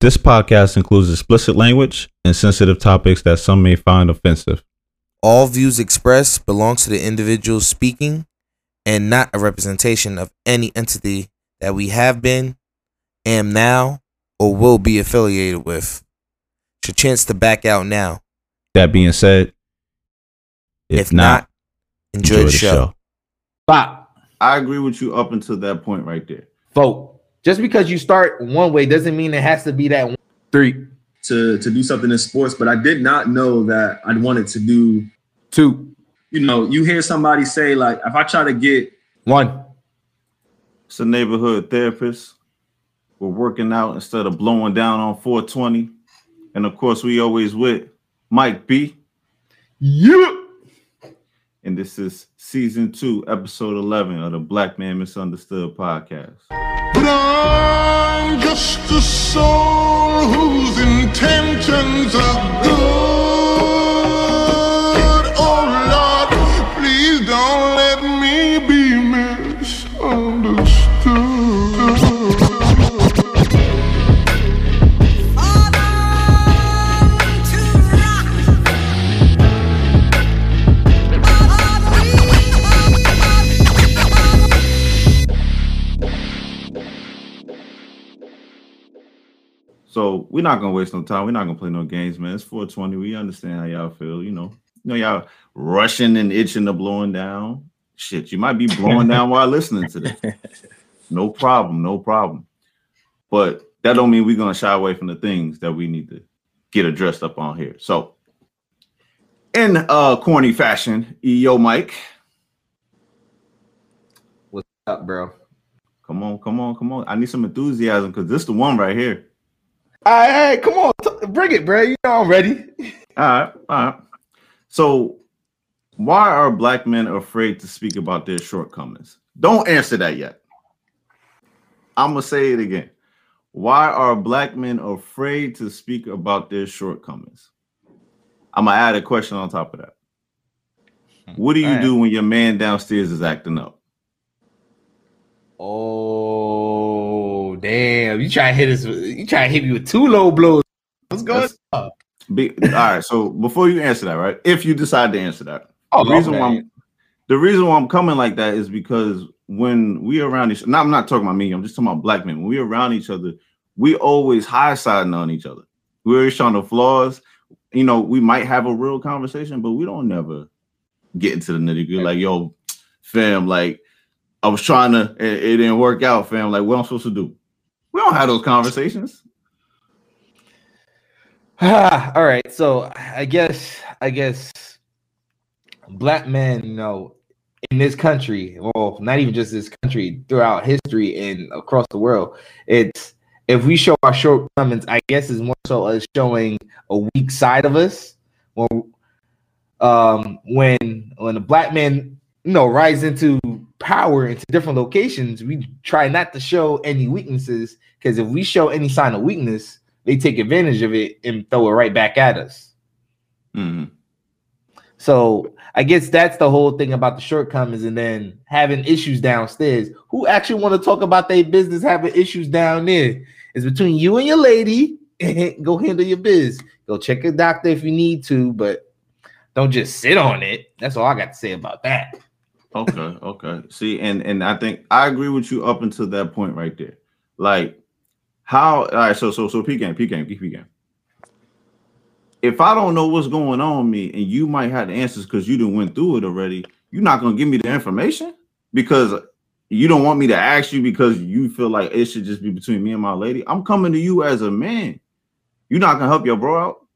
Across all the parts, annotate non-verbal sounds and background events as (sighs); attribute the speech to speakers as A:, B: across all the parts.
A: This podcast includes explicit language and sensitive topics that some may find offensive.
B: All views expressed belong to the individual speaking and not a representation of any entity that we have been, am now, or will be affiliated with. It's your chance to back out now.
A: That being said,
B: If, not, enjoy, the, show.
C: Bop.
D: I agree with you up until that point right there.
C: Vote. Just because you start one way doesn't mean it has to be that one. Three,
E: to to do something in sports, but I did not know that I wanted to do.
C: two,
E: You know, you hear somebody say like, if I try to get
C: one.
D: It's a neighborhood therapist. We're working out instead of blowing down on 420. And of course, we always with Mike B.
C: Yeah.
D: And this is season two, episode 11 of the Black Man Misunderstood podcast.
F: But I'm just a soul whose intentions are
D: we're not gonna waste no time. We're not gonna play no games, man. It's 420. We understand how y'all feel, you know. You know, y'all rushing and itching to blowing down. Shit, you might be blowing down while listening to this. (laughs) No problem, no problem. But that don't mean we're gonna shy away from the things that we need to get addressed up on here. So in uh corny fashion, yo Mike,
C: What's up, bro?
D: come on, come on, come on. I need some enthusiasm because this the one right here.
C: All right, all right, come on, t- bring it, bro. You know I'm ready.
D: All right, all right. So, why are black men afraid to speak about their shortcomings? Don't answer that yet. I'm gonna say it again. Why are black men afraid to speak about their shortcomings? I'm gonna add a question on top of that. What do you
C: Alright.
D: do when your man downstairs is acting up?
C: Oh damn! You try to hit us? You try to hit me with two low blows? What's going
D: That's-
C: on?
D: Be, all right. So before you answer that, right? If you decide to answer that,
C: Oh,
D: the reason why
C: okay.
D: I'm, the reason why I'm coming like that is because when we around each, now I'm not talking about me. I'm just talking about black men. When we around each other, we always high siding on each other. We're always showing the flaws. You know, we might have a real conversation, but we don't never get into the nitty gritty. Like, yo, fam, like I was trying to, it, it didn't work out, fam. Like, what I'm supposed to do? We don't have those conversations. (sighs)
C: All right. So I guess I guess black men, you know, in this country, well, not even just this country, throughout history and across the world, it's if we show our shortcomings, I guess is more so as showing a weak side of us. When um when when a black man you know rise into power into different locations, we try not to show any weaknesses because if we show any sign of weakness, they take advantage of it and throw it right back at us.
D: Mhm.
C: So I guess that's the whole thing about the shortcomings and then having issues downstairs. Who actually want to talk about their business having issues down there? It's between you and your lady. (laughs) Go handle your biz. Go check a doctor if you need to, but don't just sit on it. That's all I got to say about that.
D: Okay, okay. See, and and I think I agree with you up until that point right there. Like, how? All right. So so so P game, P game, P game. If I don't know what's going on me, and you might have the answers because you didn't went through it already, you're not gonna give me the information because you don't want me to ask you because you feel like it should just be between me and my lady. I'm coming to you as a man. You're not gonna help your bro out,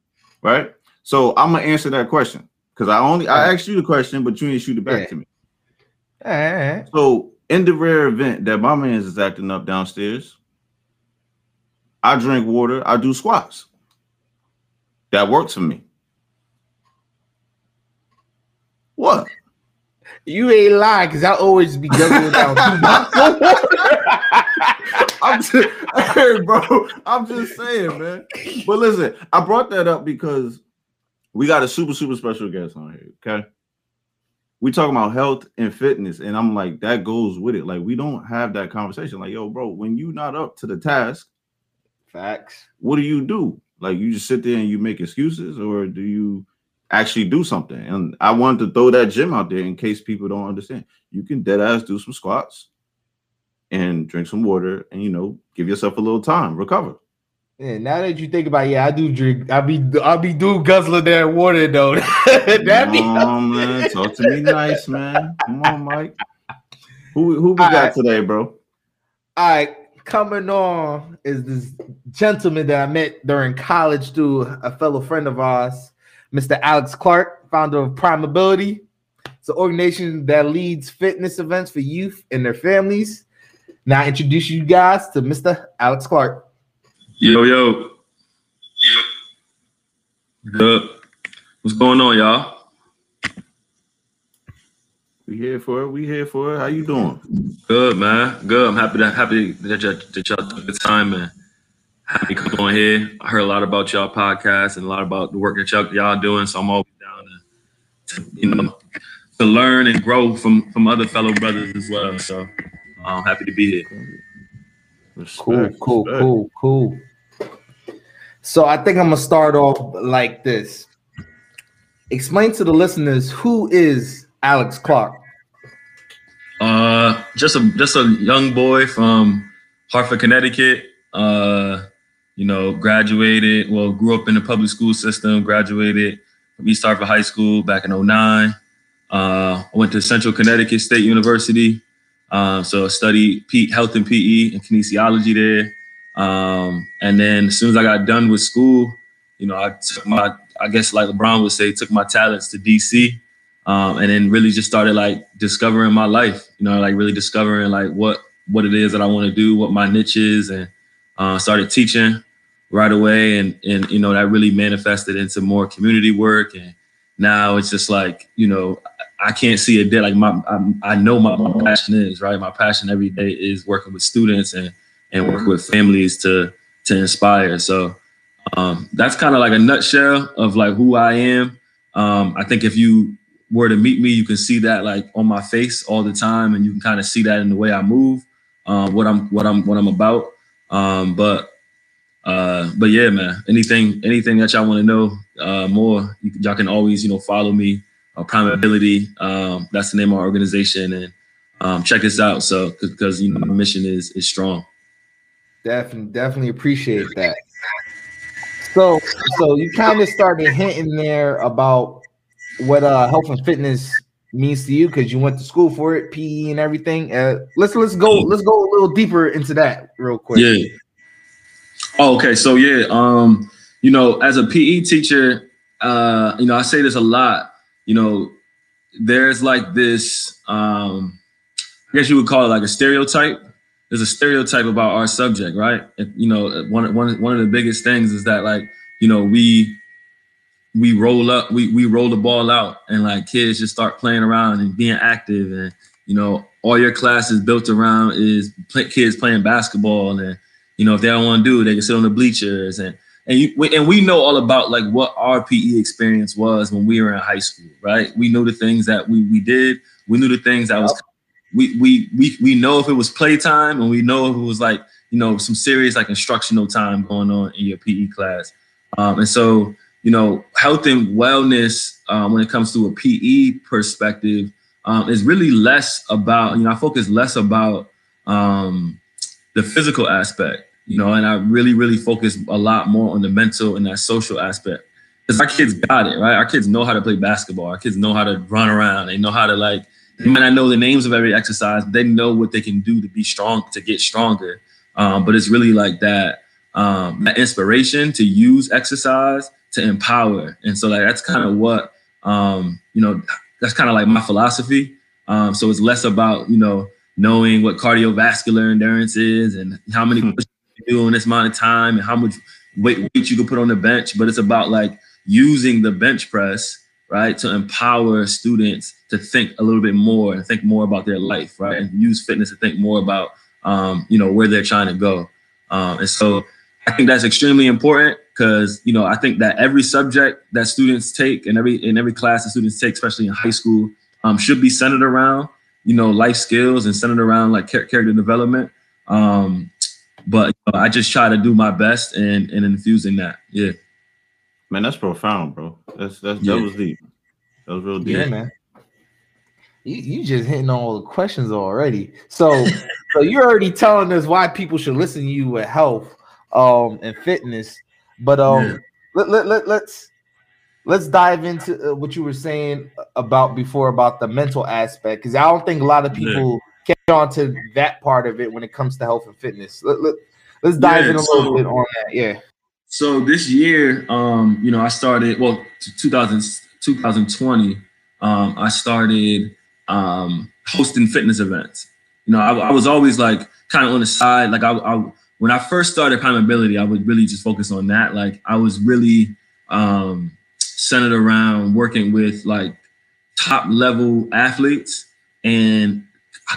D: right? So I'm gonna answer that question because I only I asked you the question, but you didn't shoot it back
C: Yeah.
D: to me.
C: All right.
D: So, in the rare event that my man is acting up downstairs, I drink water, I do squats. That works for me. What?
C: You ain't lying because I always be juggling down two bottles. (laughs)
D: I'm just, hey, bro. I'm just saying, man. But listen, I brought that up because we got a super, super special guest on here. Okay. We talking about health and fitness, and I'm like, that goes with it. Like, we don't have that conversation. Like, yo, bro, when you not up to the task,
C: Facts.
D: what do you do? Like you just sit there and you make excuses, or do you actually do something? And I wanted to throw that gym out there in case people don't understand. You can dead ass do some squats and drink some water, and you know, give yourself a little time, recover.
C: Yeah, now that you think about it, yeah, I do drink. I be I be do guzzling that water though. (laughs) that be
D: Come on, man. Talk to me nice, man. Come on, Mike. Who who we got
C: Alright.
D: today, bro?
C: All right, coming on is this gentleman that I met during college through a fellow friend of ours, Mr. Alex Clark, founder of Prime-Ability. It's an organization that leads fitness events for youth and their families. Now, I introduce you guys to Mr. Alex Clark.
G: Yo, yo. Good. What's going on, y'all?
D: We here for it. We here for it. How you doing?
G: Good, man. Good. I'm happy that happy that y'all, that y'all took the time and happy to come on here. I heard a lot about y'all podcast and a lot about the work that y'all, y'all doing. So I'm always down to, to you know to learn and grow from from other fellow brothers as well. So I'm happy to be here.
C: Cool,
D: Respect,
C: cool,
D: respect.
C: cool, cool. So I think I'm gonna start off like this. Explain to the listeners who is Alex Clark.
G: Uh, just a just a young boy from Hartford, Connecticut. Uh, you know, graduated. Well, grew up in the public school system. Graduated from East Hartford High School back in 09. Uh, I went to Central Connecticut State University. Uh, so I studied P- health and PE and kinesiology there. Um, and then as soon as I got done with school, you know, I took my, I guess like LeBron would say, took my talents to DC um, and then really just started like discovering my life you know like really discovering like what what it is that i want to do what my niche is and uh, started teaching right away and and you know that really manifested into more community work and now it's just like you know i can't see a day like my i, I know my, my passion is right? My passion every day is working with students and and work with families to to inspire so um, that's kind of like a nutshell of like who i am um, i think if you were to meet me, you can see that like on my face all the time, and you can kind of see that in the way I move, um, what I'm what I'm what I'm about. Um, but uh, but yeah, man, anything anything that y'all want to know uh, more, y'all can always you know follow me. Uh, Prime-Ability, um, that's the name of our organization, and um, check us out. So because you know my mission is is strong.
C: Definitely, definitely appreciate that. So, so you kind of started hinting there about what uh health and fitness means to you because you went to school for it, PE and everything. Uh, let's let's go let's go a little deeper into that real quick.
G: Yeah. Oh, okay. So yeah, um, you know, as a PE teacher, uh, you know, I say this a lot. You know, there's like this, um, I guess you would call it like a stereotype. There's a stereotype about our subject, right? And, you know, one one one of the biggest things is that like, you know, we we roll up, we we roll the ball out, and like kids just start playing around and being active, and you know, all your class is built around is play, kids playing basketball, and you know, if they don't want to do it, they can sit on the bleachers, and and you we, and we know all about like what our PE experience was when we were in high school, right? We knew the things that we we did, we knew the things that was we we we we know if it was playtime, and we know if it was like you know some serious like instructional time going on in your PE class, um, and so you know, health and wellness um, when it comes to a PE perspective um, is really less about, you know, I focus less about um, the physical aspect, you know, and I really, really focus a lot more on the mental and that social aspect. Because our kids got it, right? Our kids know how to play basketball. Our kids know how to run around. They know how to like, they might not know the names of every exercise, but they know what they can do to be strong, to get stronger. Um, but it's really like that, um, that inspiration to use exercise to empower. And so like that's kind of what um, you know, that's kind of like my philosophy. Um, so it's less about, you know, knowing what cardiovascular endurance is and how many push you do in this amount of time and how much weight, weight you can put on the bench, but it's about like using the bench press, right, to empower students to think a little bit more and think more about their life, right, and use fitness to think more about, um, you know, where they're trying to go. Um, and so I think that's extremely important because you know I think that every subject that students take and every in every class that students take, especially in high school, um, should be centered around you know life skills and centered around like char- character development. Um, but you know, I just try to do my best in in infusing that. Yeah.
D: Man, that's profound, bro. That's that's
G: Yeah.
D: that was deep. That was real deep.
C: Yeah, man. You, you just hitting on all the questions already. So, (laughs) so you're already telling us why people should listen to you with health, um, and fitness. But um,
G: Yeah.
C: let, let, let let's let's dive into uh, what you were saying about before about the mental aspect because I don't think a lot of
G: Yeah.
C: people catch on to that part of it when it comes to health and fitness. Let, let, let's dive
G: Yeah,
C: in a
G: so-
C: little bit on that. Yeah.
G: So this year, um, you know, I started well, t- 2000, 2020. Um, I started um, hosting fitness events. You know, I, I was always like kind of on the side. Like I, I, when I first started Prime-Ability, I would really just focus on that. Like I was really um, centered around working with like top level athletes and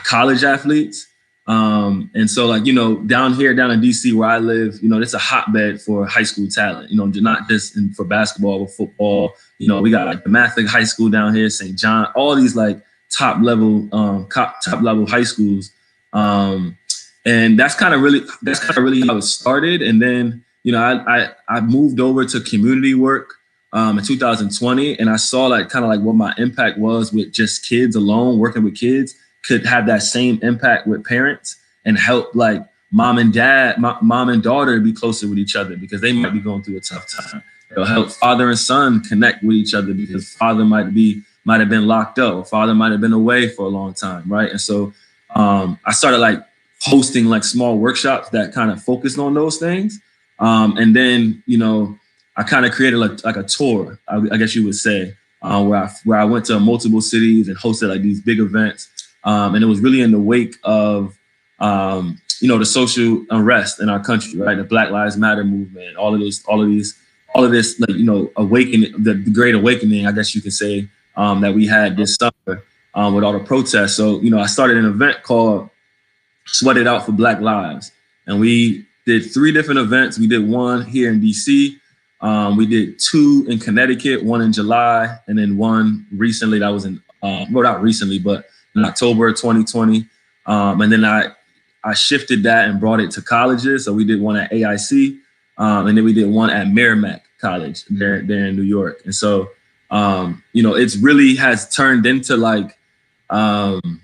G: college athletes. Um, and so like, you know, down here, down in DC where I live, you know, it's a hotbed for high school talent, you know, not just in, for basketball, but football, you know, we got like DeMatha High School down here, St. John, all these like top level, um, top level high schools. Um, and that's kind of really, that's kind of really how it started. And then, you know, I, I, I moved over to community work, um, in 2020 and I saw like kind of like what my impact was with just kids alone, working with kids could have that same impact with parents and help like mom and dad, mo- mom and daughter be closer with each other because they might be going through a tough time. It'll help father and son connect with each other because father might be might have been locked up father might have been away for a long time, right? And so um, I started like hosting like small workshops that kind of focused on those things. Um, and then you know I kind of created like, like a tour, I, I guess you would say, uh, where I where I went to multiple cities and hosted like these big events. Um, and it was really in the wake of um, you know the social unrest in our country, right? The Black Lives Matter movement, all of those, all of these, all of this, like you know, awakening, the, the Great Awakening, I guess you could say, um, that we had this summer um, with all the protests. So you know, I started an event called Sweat It Out for Black Lives, and we did three different events. We did one here in DC. Um, we did two in Connecticut, one in July, and then one recently that was in, uh, well, not recently, but in October 2020. Um, and then I, I shifted that and brought it to colleges. So we did one at AIC, um, and then we did one at Merrimack College there, there in New York. And so, um, you know, it's really has turned into like um,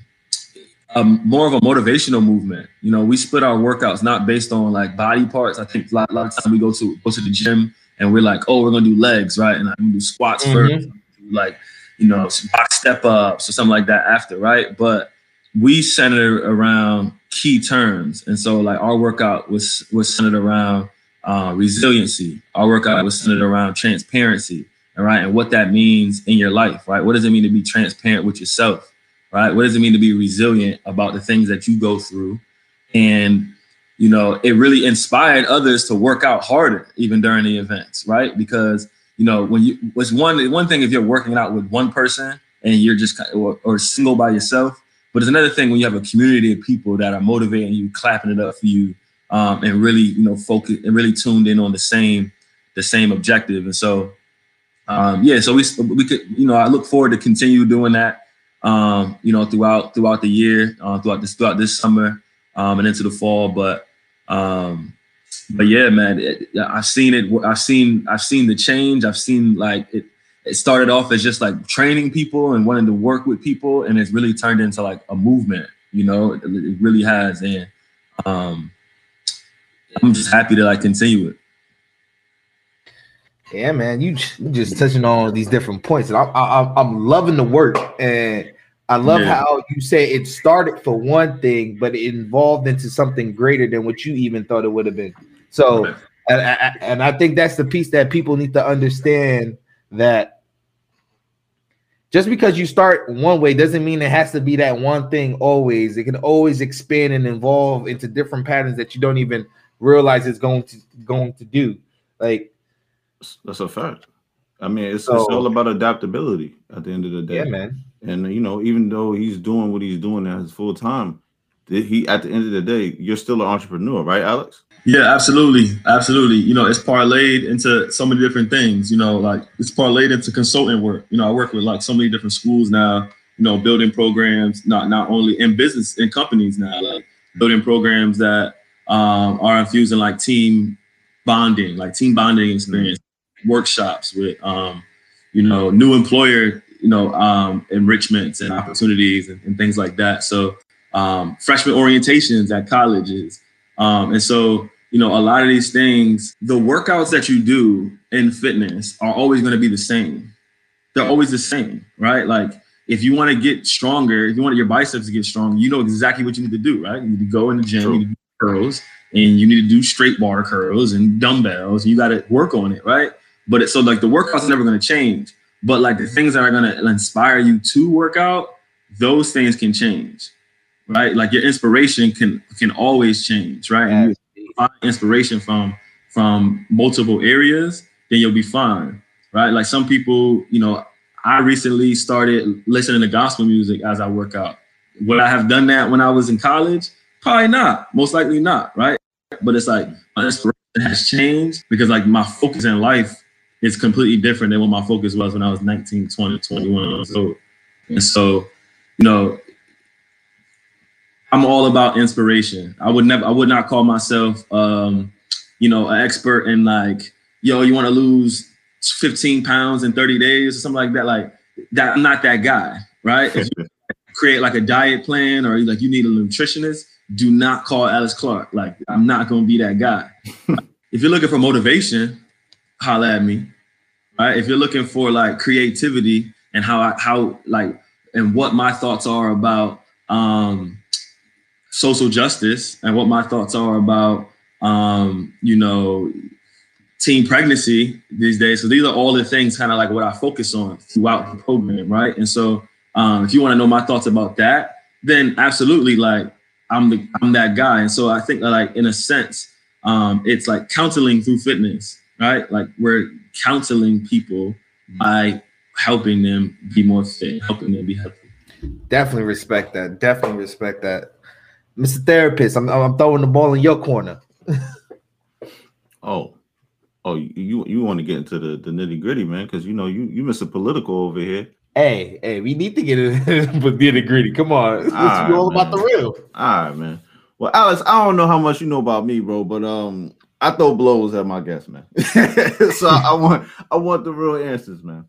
G: um, more of a motivational movement. You know, we split our workouts not based on like body parts. I think a lot, a lot of time we go to go to the gym and we're like, oh, we're gonna do legs, right? And I'm gonna do squats
C: Mhm.
G: first, like you know, box step ups or something like that after, right? But we centered around key terms, and so like our workout was was centered around uh, resiliency. Our workout was centered around transparency, all right, and what that means in your life, right? What does it mean to be transparent with yourself, right? What does it mean to be resilient about the things that you go through, and you know, it really inspired others to work out harder even during the events, right? Because you know, when you was one one thing if you're working out with one person and you're just or, or single by yourself, but it's another thing when you have a community of people that are motivating you, clapping it up for you, um, and really, you know, focus and really tuned in on the same the same objective. And so, um, yeah, so we we could, you know, I look forward to continue doing that, um, you know, throughout throughout the year, uh, throughout this throughout this summer, um, and into the fall. But um, but yeah, man, it, I've seen it. I've seen I've seen the change. I've seen like it. It started off as just like training people and wanting to work with people, and it's really turned into like a movement. You know, it, it really has, and um, I'm just happy to like continue it.
C: Yeah, man, you just touching on all these different points, and I, I, I'm- I'm loving the work, and I love
G: Yeah.
C: how you say it started for one thing, but it evolved into something greater than what you even thought it would have been. So, and I, and I think that's the piece that people need to understand that just because you start one way doesn't mean it has to be that one thing always. It can always expand and evolve into different patterns that you don't even realize it's going to going to do. Like
D: That's a fact. I mean, it's,
C: So-
D: it's all about adaptability at the end of the day.
C: Yeah, man.
D: And you know, even though he's doing what he's doing now as full time, he at the end of the day, you're still an entrepreneur, right, Alex?
G: Yeah, absolutely, absolutely. You know, it's parlayed into so many different things. You know, like it's parlayed into consulting work. You know, I work with like so many different schools now. You know, building programs not not only in business in companies now, like building programs that um, are infusing like team bonding, like team bonding experience, workshops with, um, you know, new employer, you know, um, enrichments and opportunities and, and things like that. So um, freshman orientations at colleges. Um, and so, you know, a lot of these things, the workouts that you do in fitness are always going to be the same. They're always the same, right? Like if you want to get stronger, if you want your biceps to get strong, you know exactly what you need to do, right? You need to go in the gym, you need to do curls, and you need to do straight bar curls and dumbbells. You got to work on it, right? But it, so like the workout's are never going to change, but like the things that are going to inspire you to work out, those things can change, right? Like your inspiration can can always change, right? Find inspiration from from multiple areas, then you'll be fine, right? Like some people, you know, I recently started listening to gospel music as I work out. Would I have done that when I was in college? Probably not. Most likely not, right? But it's like my inspiration has changed because like my focus in life is completely different than what my focus was when I was 19, 20, 21 years old. And so, you know, I'm all about inspiration. I would never, I would not call myself, um, you know, an expert in like, yo, you want to lose 15 pounds in 30 days or something like that. Like that, I'm not that guy, right? If you (laughs) create like a diet plan or like you need a nutritionist, do not call Alex Clark. Like I'm not gonna be that guy. (laughs) if you're looking for motivation, holla at me. Right? If you're looking for like creativity and how I how like and what my thoughts are about um social justice and what my thoughts are about um, you know, teen pregnancy these days. So these are all the things kind of like what I focus on throughout the program, right? And so um, if you want to know my thoughts about that, then absolutely like I'm the I'm that guy. And so I think that like in a sense, um, it's like counseling through fitness, right? Like we're counseling people by helping them be more fit, helping them be healthy.
C: Definitely respect that. Definitely respect that. Mr. Therapist, I'm, I'm throwing the ball in your corner. (laughs)
D: Oh, oh, you you want to get into the, the nitty gritty, man? Because you know you you Mr. Political over here.
C: Hey, hey, we need to get it with (laughs) nitty gritty. Come on, (laughs) it's
D: All right,
C: all about the real.
D: All right, man. Well, Alex, I don't know how much you know about me, bro, but um, I throw blows at my guests, man. so I want I want the real answers, man.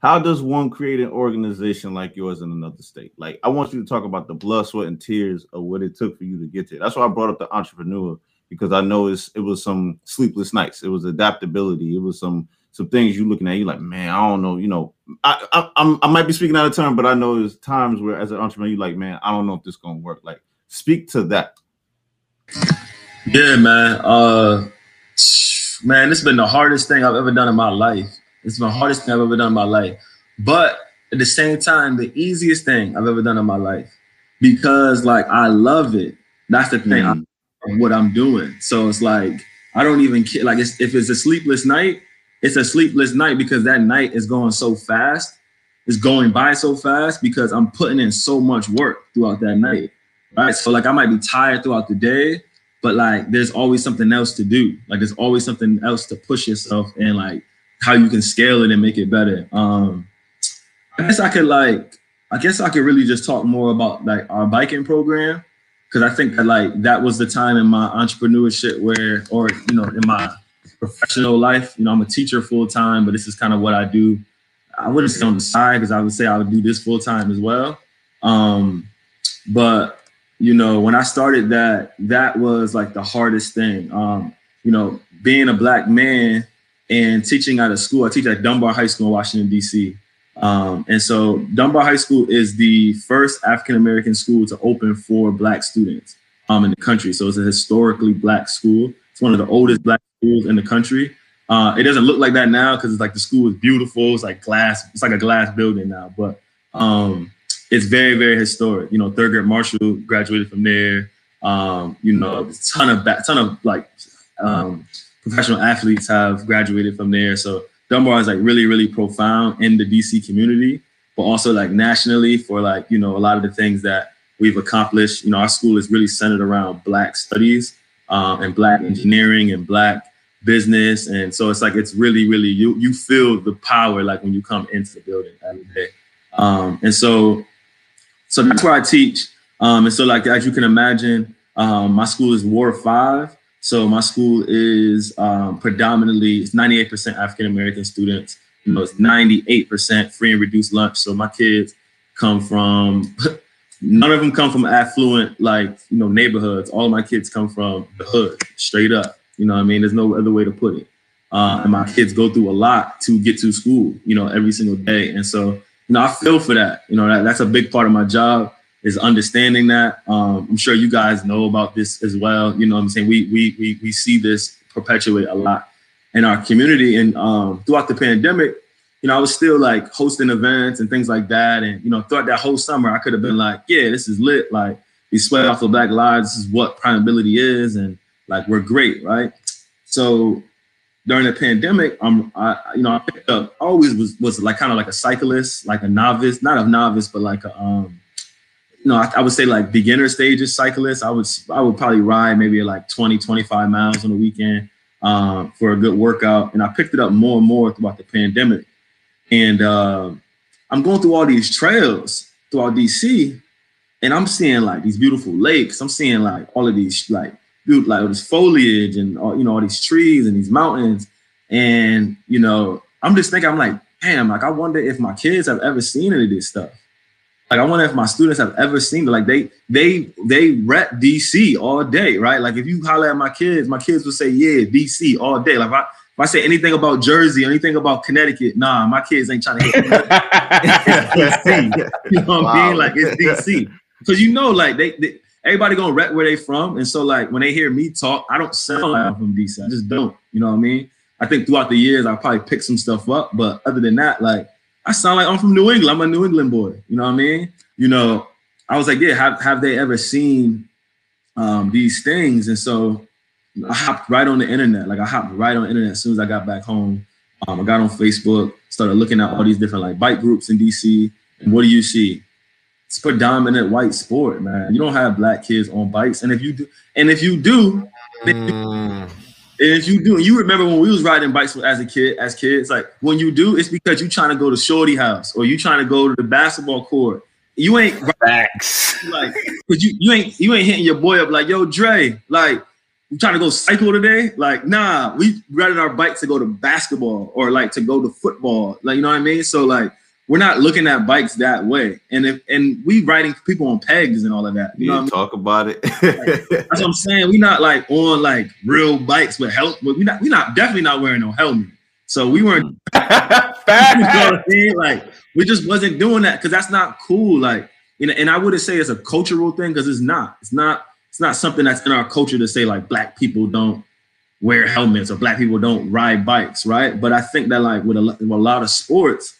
D: How does one create an organization like yours in another state? Like, I want you to talk about the blood, sweat, and tears of what it took for you to get there. That's why I brought up the entrepreneur because I know it's it was some sleepless nights. It was adaptability. It was some some things you looking at. You like, man, I don't know. You know, I I, I'm, I might be speaking out of turn, but I know there's times where as an entrepreneur, you like, man, I don't know if this gonna work. Like, speak to that.
G: Yeah, man. Uh, man, it's been the hardest thing I've ever done in my life. It's the hardest thing I've ever done in my life. But at the same time, the easiest thing I've ever done in my life because, like, I love it. That's the thing.
D: Mhm.
G: I, what I'm doing. So it's like I don't even care. Like, it's, if it's a sleepless night, it's a sleepless night because that night is going so fast. It's going by so fast because I'm putting in so much work throughout that night. Right. So like I might be tired throughout the day, but like there's always something else to do. Like there's always something else to push yourself and like how you can scale it and make it better. Um I guess I could like I guess I could really just talk more about like our biking program because I think that like that was the time in my entrepreneurship where or you know in my professional life, you know, I'm a teacher full time, but this is kind of what I do. I wouldn't say on the side because I would say I would do this full time as well. Um but you know, when I started that, that was like the hardest thing. Um, you know, being a black man and teaching at a school. I teach at Dunbar High School in Washington, D.C. Um, and so Dunbar High School is the first African American school to open for black students um, in the country. So it's a historically black school. It's one of the oldest black schools in the country. Uh, it doesn't look like that now because it's like the school is beautiful. It's like glass. It's like a glass building now, but um, it's very, very historic. You know, Thurgood Marshall graduated from there. Um, you know, a ton of ba- ton of like um, professional athletes have graduated from there. So Dunbar is like really, really profound in the DC community, but also like nationally for like you know a lot of the things that we've accomplished. You know, our school is really centered around Black studies um, and Black engineering and Black business, and so it's like it's really, really you you feel the power like when you come into the building every day. Um, and so, so that's where I teach. Um, and so, like as you can imagine, Um, my school is Ward Five, so my school is um, predominantly it's 98% African American students. You know, it's 98% free and reduced lunch. So my kids come from (laughs) none of them come from affluent like you know neighborhoods. All of my kids come from the hood, straight up. You know what I mean? There's no other way to put it. Uh, and my kids go through a lot to get to school, you know, every single day. And so, you know, I feel for that. You know, that, that's a big part of my job is understanding that. Um, I'm sure you guys know about this as well. You know I'm saying? We we we we see this perpetuate a lot in our community. And um, throughout the pandemic, you know, I was still like hosting events and things like that. And, you know, throughout that whole summer, I could have been like, yeah, this is lit. Like, we sweat off the black lives. This is what Prime-Ability is. And like, we're great, right? So during the pandemic, um, I, you know, I picked up, always was, was like kind of like a cyclist, like a novice, not a novice, but like a, um, know, I, I would say like beginner stages cyclists, I would, I would probably ride maybe like 20, 25 miles on the weekend um, for a good workout. And I picked it up more and more throughout the pandemic. And uh, I'm going through all these trails throughout DC, and I'm seeing like these beautiful lakes. I'm seeing like all of these like beautiful, like this foliage and all, you know all these trees and these mountains. And you know, I'm just thinking, I'm like, damn, like I wonder if my kids have ever seen any of this stuff. Like I wonder if my students have ever seen it. Like they they they rep DC all day, right? Like if you holler at my kids, my kids will say, yeah, DC all day. Like if I if I say anything about Jersey, anything about Connecticut, nah, my kids ain't trying to hit DC. You know what wow. I mean? Like it's DC. Because you know, like they, they everybody gonna rep where they from. And so like when they hear me talk, I don't sound like I'm from DC. I just don't. You know what I mean? I think throughout the years I probably picked some stuff up, but other than that, like I sound like I'm from New England. I'm a New England boy. You know what I mean? You know, I was like, yeah, have, have they ever seen um, these things? And so I hopped right on the internet. Like I hopped right on the internet as soon as I got back home. Um, I got on Facebook, started looking at all these different like bike groups in DC. And what do you see? It's predominant white sport, man. You don't have black kids on bikes. And if you do, and if you do, mm. And if you do, you remember when we was riding bikes as a kid, as kids, like when you do, it's because you trying to go to Shorty house or you trying to go to the basketball court. You ain't
C: facts.
G: like, cause you you ain't you ain't hitting your boy up like, yo, Dre, like you trying to go cycle today? Like, nah, we riding our bikes to go to basketball or like to go to football. Like, you know what I mean? So like we're not looking at bikes that way. And if and we riding people on pegs and all of that.
D: You,
G: know
D: what I mean? talk about it.
G: like, (laughs) that's what I'm saying. we're not like on like real bikes with help. We not we not definitely not wearing no helmet. So we weren't hmm. (laughs) you know I mean? like we just wasn't doing that because that's not cool. Like, you know, and I wouldn't say it's a cultural thing because it's not. It's not, it's not something that's in our culture to say like black people don't wear helmets or black people don't ride bikes, right? But I think that like with a, with a lot of sports,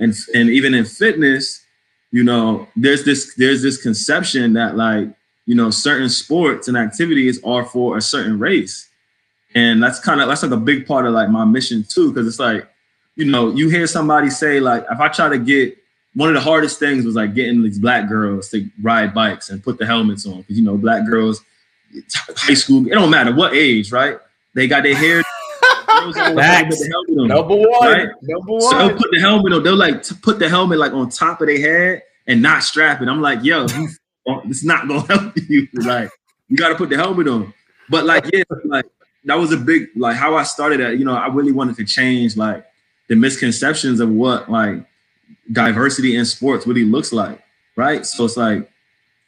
G: and and even in fitness, you know, there's this there's this conception that like you know certain sports and activities are for a certain race, and that's kind of that's like a big part of like my mission too, because it's like you know you hear somebody say like if I try to get one of the hardest things was like getting these black girls to ride bikes and put the helmets on because you know black girls high school it don't matter what age right? They got their hair
C: the number one. Right? Number one.
G: So they'll put the helmet on. They'll like put the helmet like on top of their head and not strap it. I'm like, yo, (laughs) it's not gonna help (laughs) you. Like, you gotta put the helmet on. But like, yeah, like that was a big like how I started at. You know, I really wanted to change like the misconceptions of what like diversity in sports really looks like, right? So it's like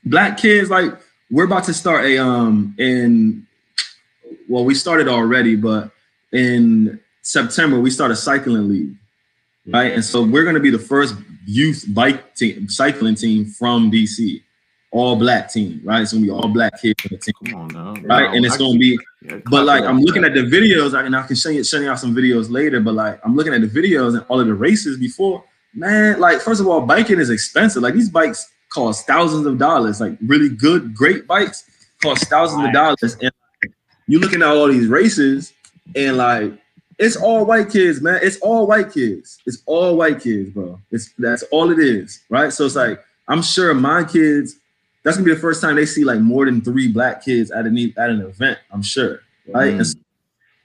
G: black kids, like we're about to start a um in well, we started already, but in September, we start a cycling league, right? And so we're going to be the first youth bike team, cycling team from DC, all black team, right? To be all black kids on the team,
D: on now.
G: right? And it's going to be, yeah, but like I'm looking at the videos, and I can show you, show you out some videos later. But like I'm looking at the videos and all of the races before, man. Like first of all, biking is expensive. Like these bikes cost thousands of dollars. Like really good, great bikes cost thousands of dollars. And you're looking at all these races and like it's all white kids, man. It's all white kids. It's all white kids, bro. It's that's all it is, right? So it's like I'm sure my kids. That's gonna be the first time they see like more than three black kids at an at an event. I'm sure, right? Mm. So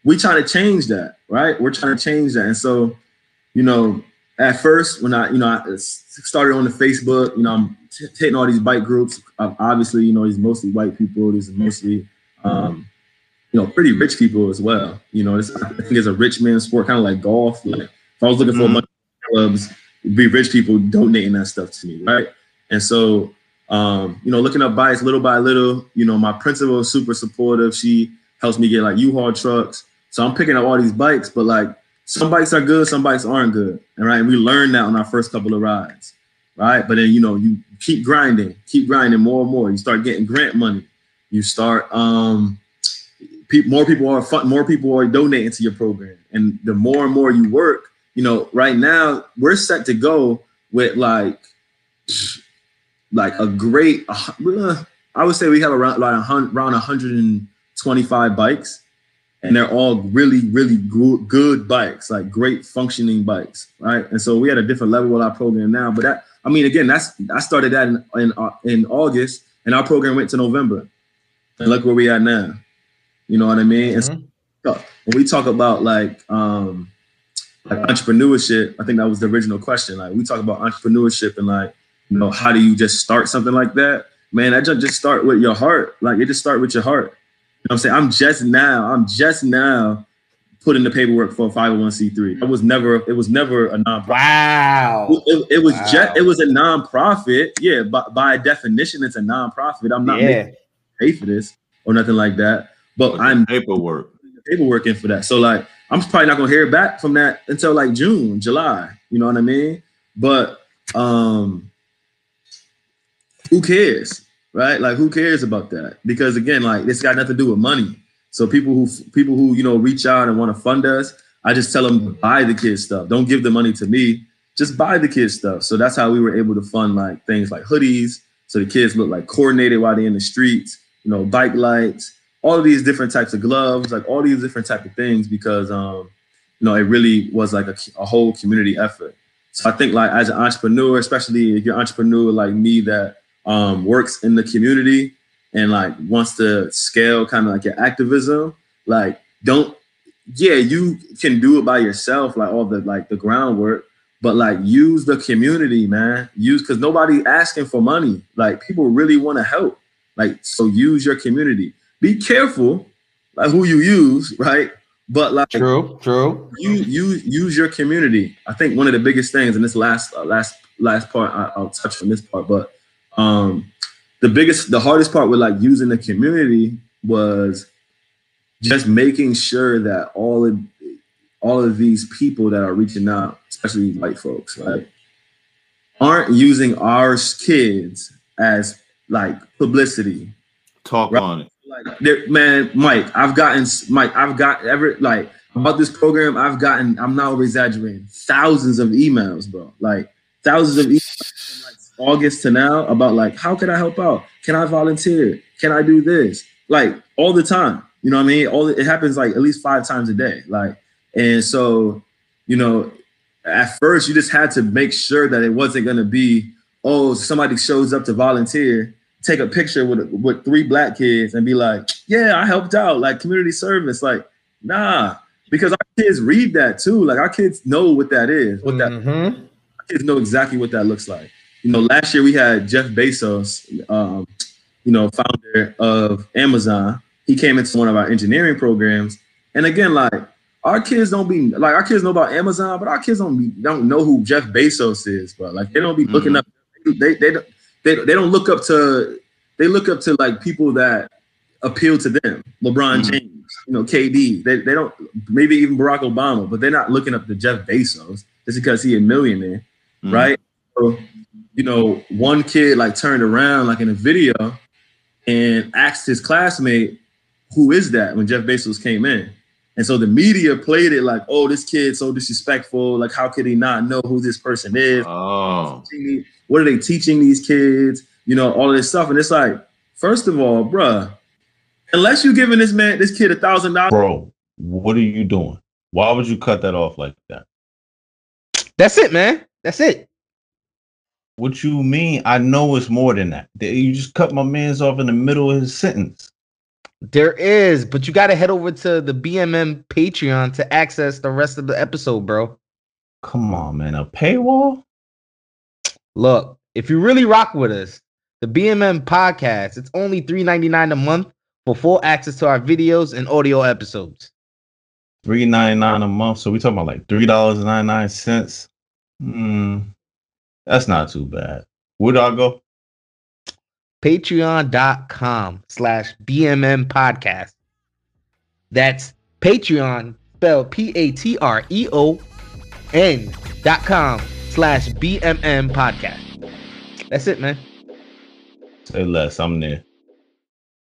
G: we trying to change that, right? We're trying to change that, and so you know, at first when I you know I started on the Facebook, you know, I'm hitting all these bike groups. Obviously, you know, these mostly white people. Are mostly, um, you know, pretty rich people as well. You know, it's, I think it's a rich man sport, kind of like golf. Like if I was looking for a
H: Mhm.
G: bunch of clubs, be rich people donating that stuff to me, right? And so, um, you know, looking up bikes little by little. You know, my principal is super supportive. She helps me get like U-Haul trucks. So I'm picking up all these bikes, but like some bikes are good, some bikes aren't good. All right. And we learned that on our first couple of rides. Right. But then, you know, you keep grinding, keep grinding more and more. You start getting grant money. You start um pe- more people are fun, more people are donating to your program. And the more and more you work, you know, right now we're set to go with like like a great uh, I would say we have around like around 125 bikes. And they're all really really good, good bikes like great functioning bikes right? And so we had a different level with our program now. But that i mean again that's i started that in in, uh, in august and our program went to november. And look where we are now you know what i mean and so, when we talk about like um like entrepreneurship i think that was the original question like we talk about entrepreneurship and like you know how do you just start something like that man I just just start with your heart like it just start with your heart you know what I'm saying? I'm just now, I'm just now putting the paperwork for a 501c3. It was never, it was never a nonprofit.
C: Wow.
G: It, it was
C: Wow.
G: just, it was a nonprofit. Yeah, but by definition, it's a nonprofit. I'm not
C: Yeah.
G: making pay for this or nothing like that. But I'm
H: paperwork.
G: paperwork in for that. So like, I'm probably not gonna hear back from that until like June, July. You know what I mean? But um, who cares, right? Like, who cares about that? Because again, like, this got nothing to do with money. So people who people who you know reach out and want to fund us, I just tell them buy the kids stuff. Don't give the money to me. Just buy the kids stuff. So that's how we were able to fund like things like hoodies, so the kids look like coordinated while they're in the streets. You know, bike lights, all of these different types of gloves, like all these different type of things, because um, you know, it really was like a, a whole community effort. So I think like as an entrepreneur, especially if you're an entrepreneur like me that um, works in the community and like wants to scale kind of like your activism, like don't yeah, you can do it by yourself, like all the like the groundwork, but like use the community, man. Use because nobody asking for money. Like people really want to help. Like so, use your community. Be careful, like who you use, right? But like
C: True, true.
G: you you use your community. I think one of the biggest things, and this last uh, last last part, I, I'll touch on this part, but um, the biggest, the hardest part with like using the community was just making sure that all of all of these people that are reaching out, especially white folks, right, aren't using our kids as like publicity
H: Talk
G: Right.
H: on it.
G: Like man, Mike, I've gotten Mike, I've got ever like about this program, I've gotten, I'm not over exaggerating, thousands of emails, bro. Like thousands of emails from like August to now about like, how can I help out? Can I volunteer? Can I do this? Like all the time. You know what I mean? All it happens like at least five times a day. Like, and so, you know, at first you just had to make sure that it wasn't gonna be, oh, somebody shows up to volunteer take a picture with with three black kids and be like, "Yeah, I helped out, like community service." Like, nah, because our kids read that too. Like our kids know what that is. What that
C: Mhm.
G: our kids know exactly what that looks like. You know, last year we had Jeff Bezos, um, you know, founder of Amazon. He came into one of our engineering programs, and again, like our kids don't be like our kids know about Amazon, but our kids don't be, don't know who Jeff Bezos is. But like they don't be looking
H: Mhm.
G: up. They they don't they, they don't look up to they look up to like people that appeal to them. LeBron
H: Mhm.
G: James, you know, KD. They, they don't maybe even Barack Obama, but they're not looking up to Jeff Bezos just because he a millionaire,
H: Mhm.
G: right? So, you know, one kid like turned around like in a video and asked his classmate, "Who is that?" When Jeff Bezos came in, and so the media played it like, "Oh, this kid's so disrespectful. Like, how could he not know who this person is?"
H: Oh,
G: what are they teaching these kids? You know, all of this stuff. And it's like, first of all, bruh, unless you're giving this man, this kid a thousand dollars,
D: Bro, what are you doing? Why would you cut that off like that?
C: That's it, man. That's it.
D: What you mean? I know it's more than that. That You just cut my man's off in the middle of his sentence.
C: There is, but you got to head over to the BMM Patreon to access the rest of the episode, bro.
D: Come on, man. A paywall?
C: Look, if you really rock with us, the BMM podcast, it's only $3.99 a month for full access to our videos and audio episodes.
D: Three ninety nine a month. So we talking about like three dollars and ninety nine cents. Hmm, that's not too bad. Where do I go?
C: Patreon.com slash BMM podcast. That's Patreon, spelled P A T R E O N dot com slash BMM podcast. That's it, man.
D: Say less. I'm there.